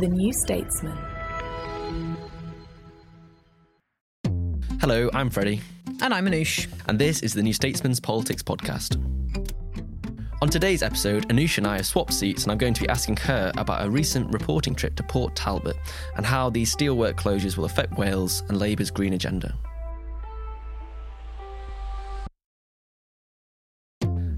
The New Statesman. Hello, I'm Freddie, And I'm Anoosh. and this is the New Statesman's Politics Podcast. On today's episode, Anoosh and I have swapped seats, and I'm going to be asking her about a recent reporting trip to Port Talbot and how these steelwork closures will affect Wales and Labour's green agenda.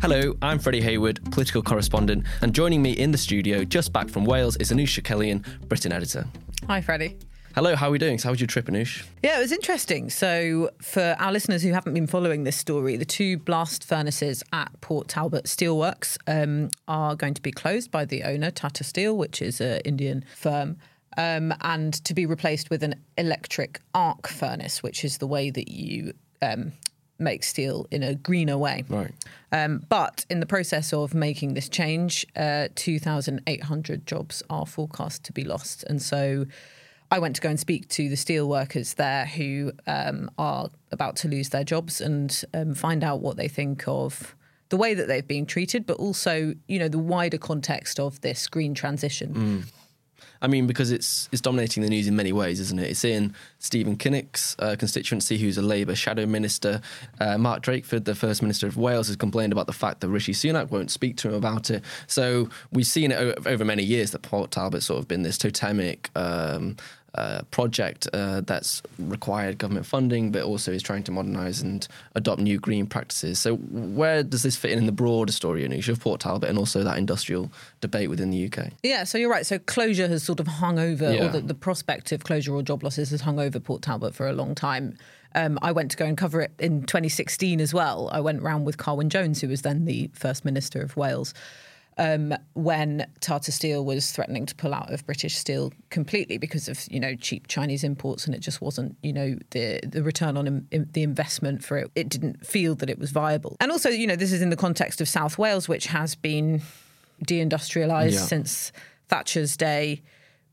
Hello, I'm Freddie Hayward, political correspondent, and joining me in the studio, just back from Wales, is Anoosh Chakelian, Britain editor. Hi, Freddie. Hello, how are we doing? So how was your trip, Anoosh? Yeah, it was interesting. So, for our listeners who haven't been following this story, the two blast furnaces at Port Talbot Steelworks um, are going to be closed by the owner, Tata Steel, which is an Indian firm, um, and to be replaced with an electric arc furnace, which is the way that you um, make steel in a greener way. Right. Um, but in the process of making this change, uh, 2,800 jobs are forecast to be lost. And so I went to go and speak to the steel workers there who um, are about to lose their jobs and um, find out what they think of the way that they've been treated, but also, you know, the wider context of this green transition. I mean, because it's it's dominating the news in many ways, isn't it? It's in Stephen Kinnock's uh, constituency, who's a Labour shadow minister. Uh, Mark Drakeford, the First Minister of Wales, has complained about the fact that Rishi Sunak won't speak to him about it. So we've seen it over many years that Port Talbot's sort of been this totemic. Um, uh, project uh, that's required government funding, but also is trying to modernise and adopt new green practices. So, where does this fit in in the broader story, Anoosh, of Port Talbot and also that industrial debate within the UK? Yeah, so you're right. So closure has sort of hung over, Yeah. or the, the prospect of closure or job losses has hung over Port Talbot for a long time. Um, I went to go and cover it in 2016 as well. I went round with Carwyn Jones, who was then the First Minister of Wales, um, when Tata Steel was threatening to pull out of British Steel completely because of you know cheap Chinese imports, and it just wasn't you know the the return on the investment for it. It didn't feel that it was viable. And also, you know, this is in the context of South Wales, which has been deindustrialised Yeah. since Thatcher's day.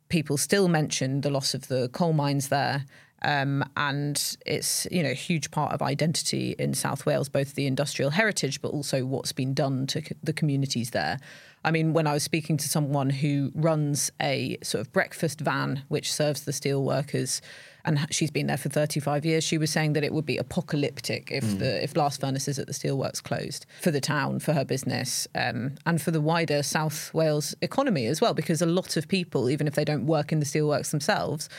People still mention the loss of the coal mines there. Um, and it's you know a huge part of identity in South Wales, both the industrial heritage, but also what's been done to the communities there. I mean, when I was speaking to someone who runs a sort of breakfast van which serves the steel workers, and she's been there for 35 years, she was saying that it would be apocalyptic if the if blast furnaces at the steelworks closed for the town, for her business, um, and for the wider South Wales economy as well, because a lot of people, even if they don't work in the steelworks themselves,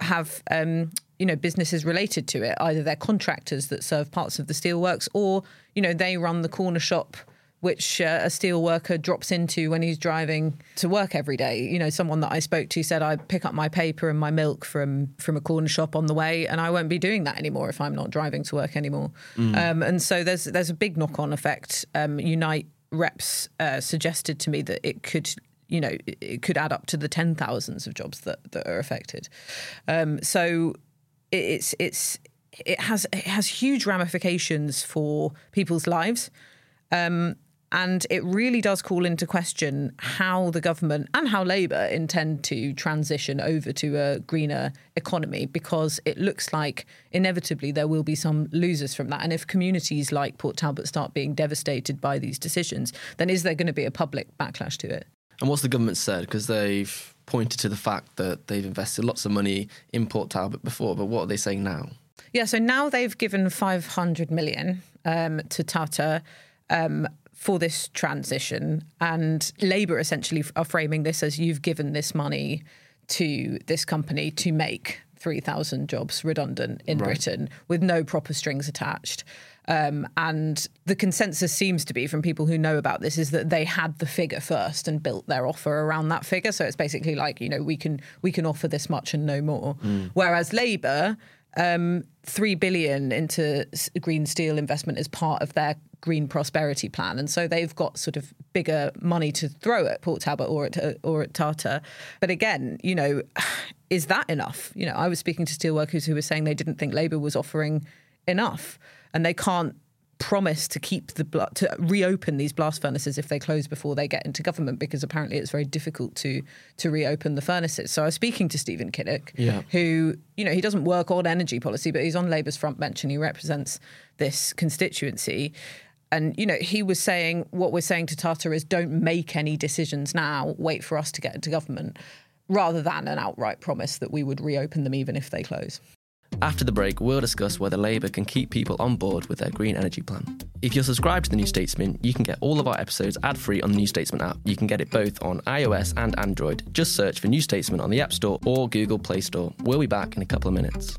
have um, you know businesses related to it. Either they're contractors that serve parts of the steelworks, or you know they run the corner shop which uh, a steel worker drops into when he's driving to work every day. You know, someone that I spoke to said I pick up my paper and my milk from from a corner shop on the way, and I won't be doing that anymore if I'm not driving to work anymore. Um, and so there's there's a big knock on effect. Um, Unite reps uh, suggested to me that it could. You know, it- could add up to the ten thousands of jobs that, that are affected. Um, so it- it's it's it has it has huge ramifications for people's lives. Um, and it really does call into question how the government and how Labour intend to transition over to a greener economy because it looks like inevitably there will be some losers from that. And if communities like Port Talbot start being devastated by these decisions, then is there going to be a public backlash to it? And what's the government said? Because they've pointed to the fact that they've invested lots of money in Port Talbot before, but what are they saying now? Yeah, so now they've given 500 million um, to Tata um, for this transition. And Labour essentially are framing this as you've given this money to this company to make 3,000 jobs redundant in right. Britain with no proper strings attached. Um, and the consensus seems to be from people who know about this is that they had the figure first and built their offer around that figure. So it's basically like you know we can we can offer this much and no more. Mm. Whereas Labour, um, three billion into green steel investment is part of their green prosperity plan, and so they've got sort of bigger money to throw at Port Talbot or at uh, or at Tata. But again, you know, is that enough? You know, I was speaking to steelworkers who were saying they didn't think Labour was offering enough and they can't promise to keep the to reopen these blast furnaces if they close before they get into government because apparently it's very difficult to to reopen the furnaces. So I was speaking to Stephen Kinnock, yeah. who you know he doesn't work on energy policy, but he's on Labour's front bench and he represents this constituency. And you know he was saying what we're saying to Tata is don't make any decisions now. Wait for us to get into government, rather than an outright promise that we would reopen them even if they close. After the break, we'll discuss whether Labour can keep people on board with their green energy plan. If you're subscribed to The New Statesman, you can get all of our episodes ad free on the New Statesman app. You can get it both on iOS and Android. Just search for New Statesman on the App Store or Google Play Store. We'll be back in a couple of minutes.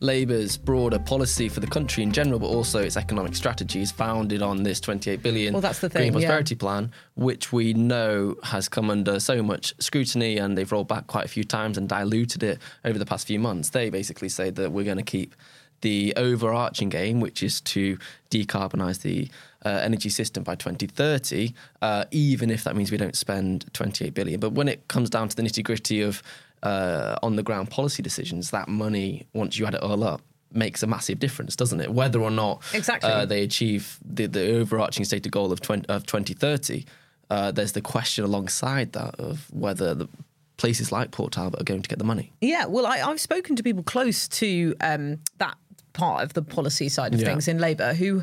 Labour's broader policy for the country in general, but also its economic strategy is founded on this 28 billion well, that's the thing, Green Prosperity yeah. Plan, which we know has come under so much scrutiny and they've rolled back quite a few times and diluted it over the past few months. They basically say that we're going to keep the overarching game, which is to decarbonise the uh, energy system by 2030, uh, even if that means we don't spend 28 billion. But when it comes down to the nitty gritty of uh, on the ground policy decisions, that money, once you add it all up, makes a massive difference, doesn't it? Whether or not exactly. uh, they achieve the, the overarching stated goal of, 20, of 2030, uh, there's the question alongside that of whether the places like Port Talbot are going to get the money. Yeah, well, I, have spoken to people close to um, that part of the policy side of yeah. things in Labour who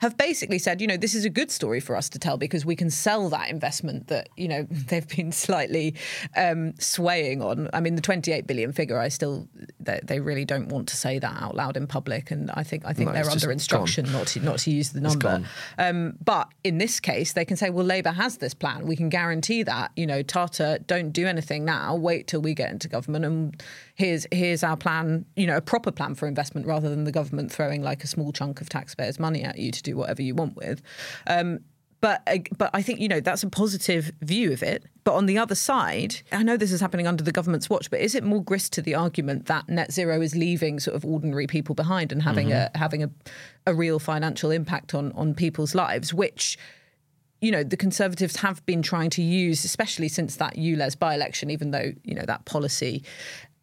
have basically said, you know, this is a good story for us to tell because we can sell that investment that, you know, they've been slightly um, swaying on. I mean, the 28 billion figure, I still, they, they, really don't want to say that out loud in public. And I think I think no, they're under instruction not to, not to use the number. Um, but in this case, they can say, well, Labour has this plan. We can guarantee that, you know, Tata, don't do anything now. Wait till we get into government and here's here's our plan, you know, a proper plan for investment rather than the government throwing like a small chunk of taxpayers' money at you to do whatever you want with. Um, but uh, but I think you know that's a positive view of it. But on the other side, I know this is happening under the government's watch, but is it more grist to the argument that net zero is leaving sort of ordinary people behind and having mm-hmm. a having a, a real financial impact on on people's lives, which you know, the Conservatives have been trying to use, especially since that ULEZ by election, even though, you know, that policy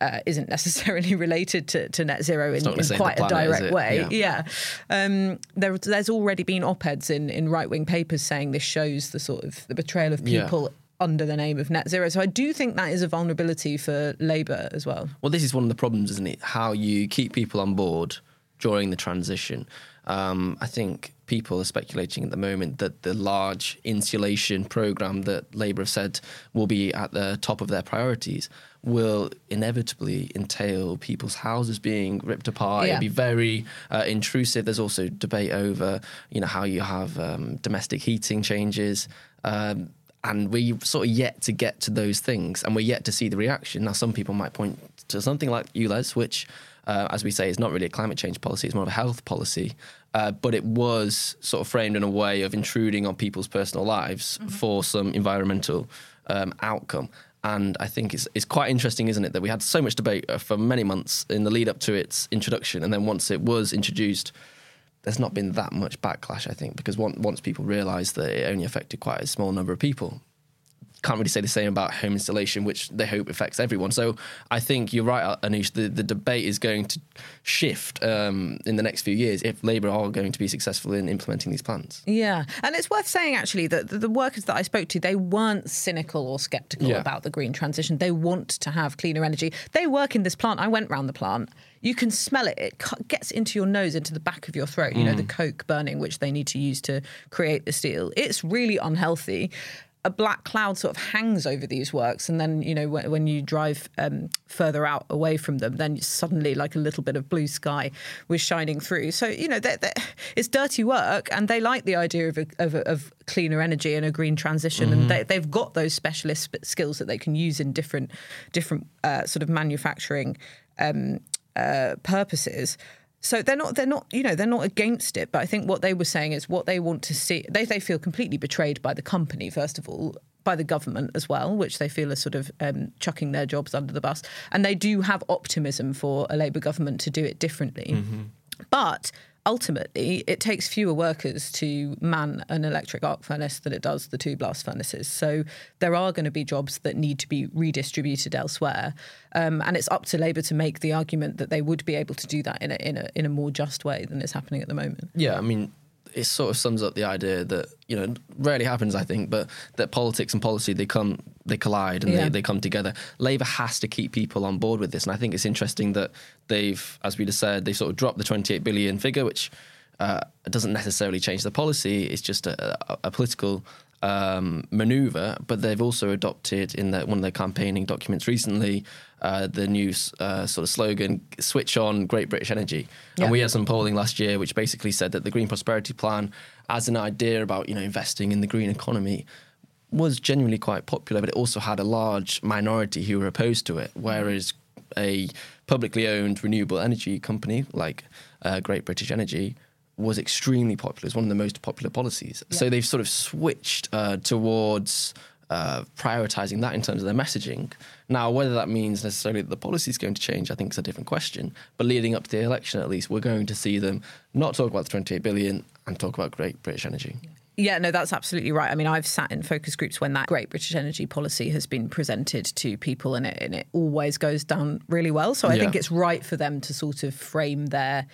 uh, isn't necessarily related to, to net zero in, in quite planet, a direct way. Yeah, yeah. Um, there, there's already been op-eds in, in right-wing papers saying this shows the sort of the betrayal of people. Yeah. Under the name of net zero. So I do think that is a vulnerability for Labour as well. Well, this is one of the problems, isn't it? How you keep people on board during the transition. Um, I think people are speculating at the moment that the large insulation program that Labour have said will be at the top of their priorities will inevitably entail people's houses being ripped apart. Yeah. It'll be very uh, intrusive. There's also debate over, you know, how you have um, domestic heating changes. Um, and we're sort of yet to get to those things, and we're yet to see the reaction. Now, some people might point to something like ULEZ, which uh, as we say, is not really a climate change policy, it's more of a health policy. Uh, but it was sort of framed in a way of intruding on people's personal lives mm-hmm. for some environmental um, outcome. And I think it's, it's quite interesting, isn't it, that we had so much debate uh, for many months in the lead up to its introduction. And then once it was introduced, there's not been that much backlash, I think, because once, once people realised that it only affected quite a small number of people, can't really say the same about home insulation, which they hope affects everyone. So I think you're right, Anoosh. The, the debate is going to shift um, in the next few years if Labour are going to be successful in implementing these plans. Yeah, and it's worth saying actually that the, workers that I spoke to, they weren't cynical or sceptical Yeah. about the green transition. They want to have cleaner energy. They work in this plant. I went round the plant. You can smell it. It gets into your nose, into the back of your throat. You know the coke burning, which they need to use to create the steel. It's really unhealthy. A black cloud sort of hangs over these works, and then you know when, when you drive um, further out away from them, then suddenly like a little bit of blue sky was shining through. So you know they're, they're, it's dirty work, and they like the idea of, a, of, a, of cleaner energy and a green transition, and they, they've got those specialist skills that they can use in different different uh, sort of manufacturing um, uh, purposes. So they're not they're not you know they're not against it, but I think what they were saying is what they want to see. They they feel completely betrayed by the company first of all, by the government as well, which they feel are sort of um, chucking their jobs under the bus, and they do have optimism for a Labour government to do it differently, but. Ultimately, it takes fewer workers to man an electric arc furnace than it does the two blast furnaces. So there are going to be jobs that need to be redistributed elsewhere, um, and it's up to Labour to make the argument that they would be able to do that in a in a in a more just way than is happening at the moment. Yeah, I mean, it sort of sums up the idea that you know rarely happens, I think, but that politics and policy they come they collide and Yeah. they, they come together. Labour has to keep people on board with this, and I think it's interesting that they've, as we just said, they've sort of dropped the 28 billion figure, which uh, doesn't necessarily change the policy. It's just a, a, a political um, maneuver, but they've also adopted in the, one of their campaigning documents recently uh, the new uh, sort of slogan "Switch on Great British Energy." Yeah. And we had some polling last year which basically said that the Green Prosperity Plan, as an idea about you know investing in the green economy, was genuinely quite popular, but it also had a large minority who were opposed to it. Whereas a publicly owned renewable energy company like uh, Great British Energy was extremely popular. It's one of the most popular policies. So they've sort of switched uh, towards uh, prioritizing that in terms of their messaging. Now, whether that means necessarily that the policy is going to change, I think is a different question. But leading up to the election, at least, we're going to see them not talk about the 28 billion and talk about Great British Energy. Yeah, no, that's absolutely right. I mean, I've sat in focus groups when that great British energy policy has been presented to people, and it and it always goes down really well. So I Yeah. think it's right for them to sort of frame their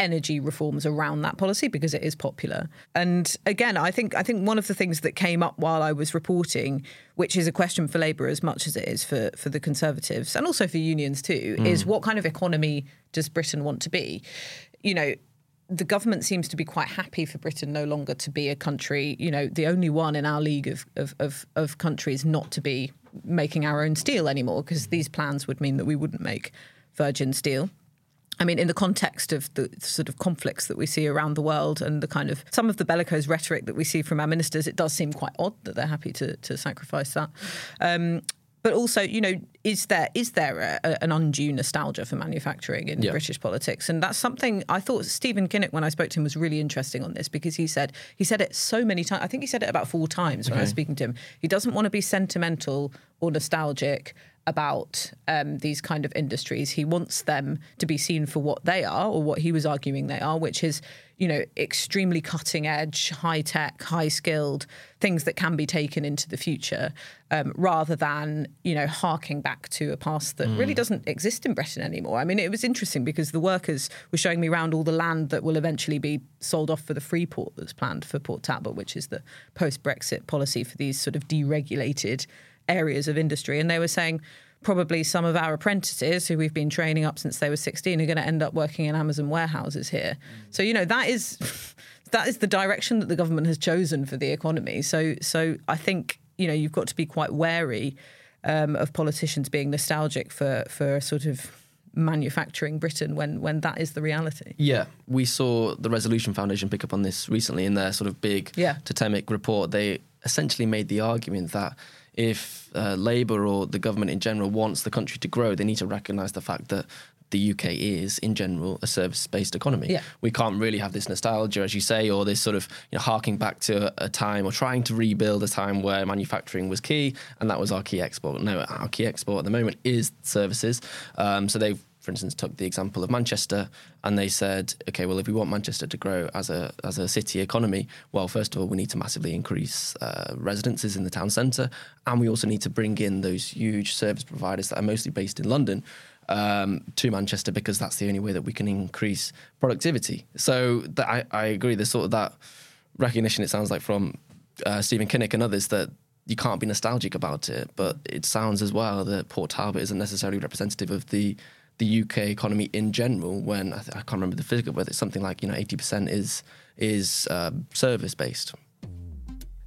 energy reforms around that policy because it is popular. And again, I think I think one of the things that came up while I was reporting, which is a question for Labour as much as it is for for the Conservatives and also for unions too, mm. is what kind of economy does Britain want to be? You know, the government seems to be quite happy for Britain no longer to be a country, you know, the only one in our league of, of, of, of countries not to be making our own steel anymore, because these plans would mean that we wouldn't make virgin steel. I mean, in the context of the sort of conflicts that we see around the world and the kind of some of the bellicose rhetoric that we see from our ministers, it does seem quite odd that they're happy to, to sacrifice that. Um, but also, you know, is there is there a, a- an undue nostalgia for manufacturing in Yeah. British politics? And that's something I thought Stephen Kinnock, when I spoke to him, was really interesting on this because he said he said it so many times. I think he said it about four times when I was speaking to him. He doesn't want to be sentimental or nostalgic about um, these kind of industries. He wants them to be seen for what they are, or what he was arguing they are, which is, you know, extremely cutting edge, high tech, high skilled things that can be taken into the future, um, rather than you know harking back to a past that really doesn't exist in Britain anymore. I mean, it was interesting because the workers were showing me around all the land that will eventually be sold off for the free port that's planned for Port Talbot, which is the post Brexit policy for these sort of deregulated areas of industry. And they were saying probably some of our apprentices who we've been training up since they were 16 are going to end up working in Amazon warehouses here. So, you know, that is that is the direction that the government has chosen for the economy. So so I think, you know, you've got to be quite wary um, of politicians being nostalgic for for sort of manufacturing Britain when when that is the reality. Yeah, we saw the Resolution Foundation pick up on this recently in their sort of big Yeah. totemic report. They essentially made the argument that if uh, Labour or the government in general wants the country to grow, they need to recognise the fact that the UK is, in general, a service-based economy. Yeah. We can't really have this nostalgia, as you say, or this sort of you know, harking back to a time or trying to rebuild a time where manufacturing was key and that was our key export. No, our key export at the moment is services. Um, so they've for instance, took the example of Manchester, and they said, okay, well, if we want Manchester to grow as a as a city economy, well, first of all, we need to massively increase uh, residences in the town centre, and we also need to bring in those huge service providers that are mostly based in London. Um, to Manchester because that's the only way that we can increase productivity. So that I, I agree. There's sort of that recognition. It sounds like from uh, Stephen Kinnock and others that you can't be nostalgic about it. But it sounds as well that Port Talbot isn't necessarily representative of the the UK economy in general. When I, th- I can't remember the figure, but it's something like you know eighty percent is is uh, service based.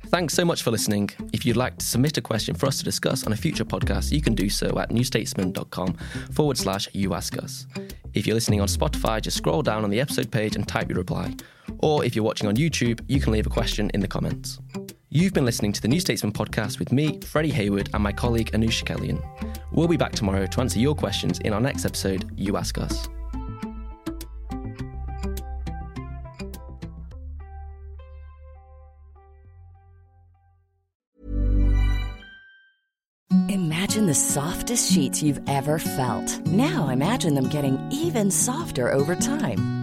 Thanks so much for listening. If you'd like to submit a question for us to discuss on a future podcast, you can do so at newstatesman.com forward slash you ask us. If you're listening on Spotify, just scroll down on the episode page and type your reply. Or if you're watching on YouTube, you can leave a question in the comments. You've been listening to the New Statesman podcast with me, Freddie Hayward, and my colleague Anoosh Chakelian. We'll be back tomorrow to answer your questions in our next episode, You Ask Us. Imagine the softest sheets you've ever felt. Now imagine them getting even softer over time.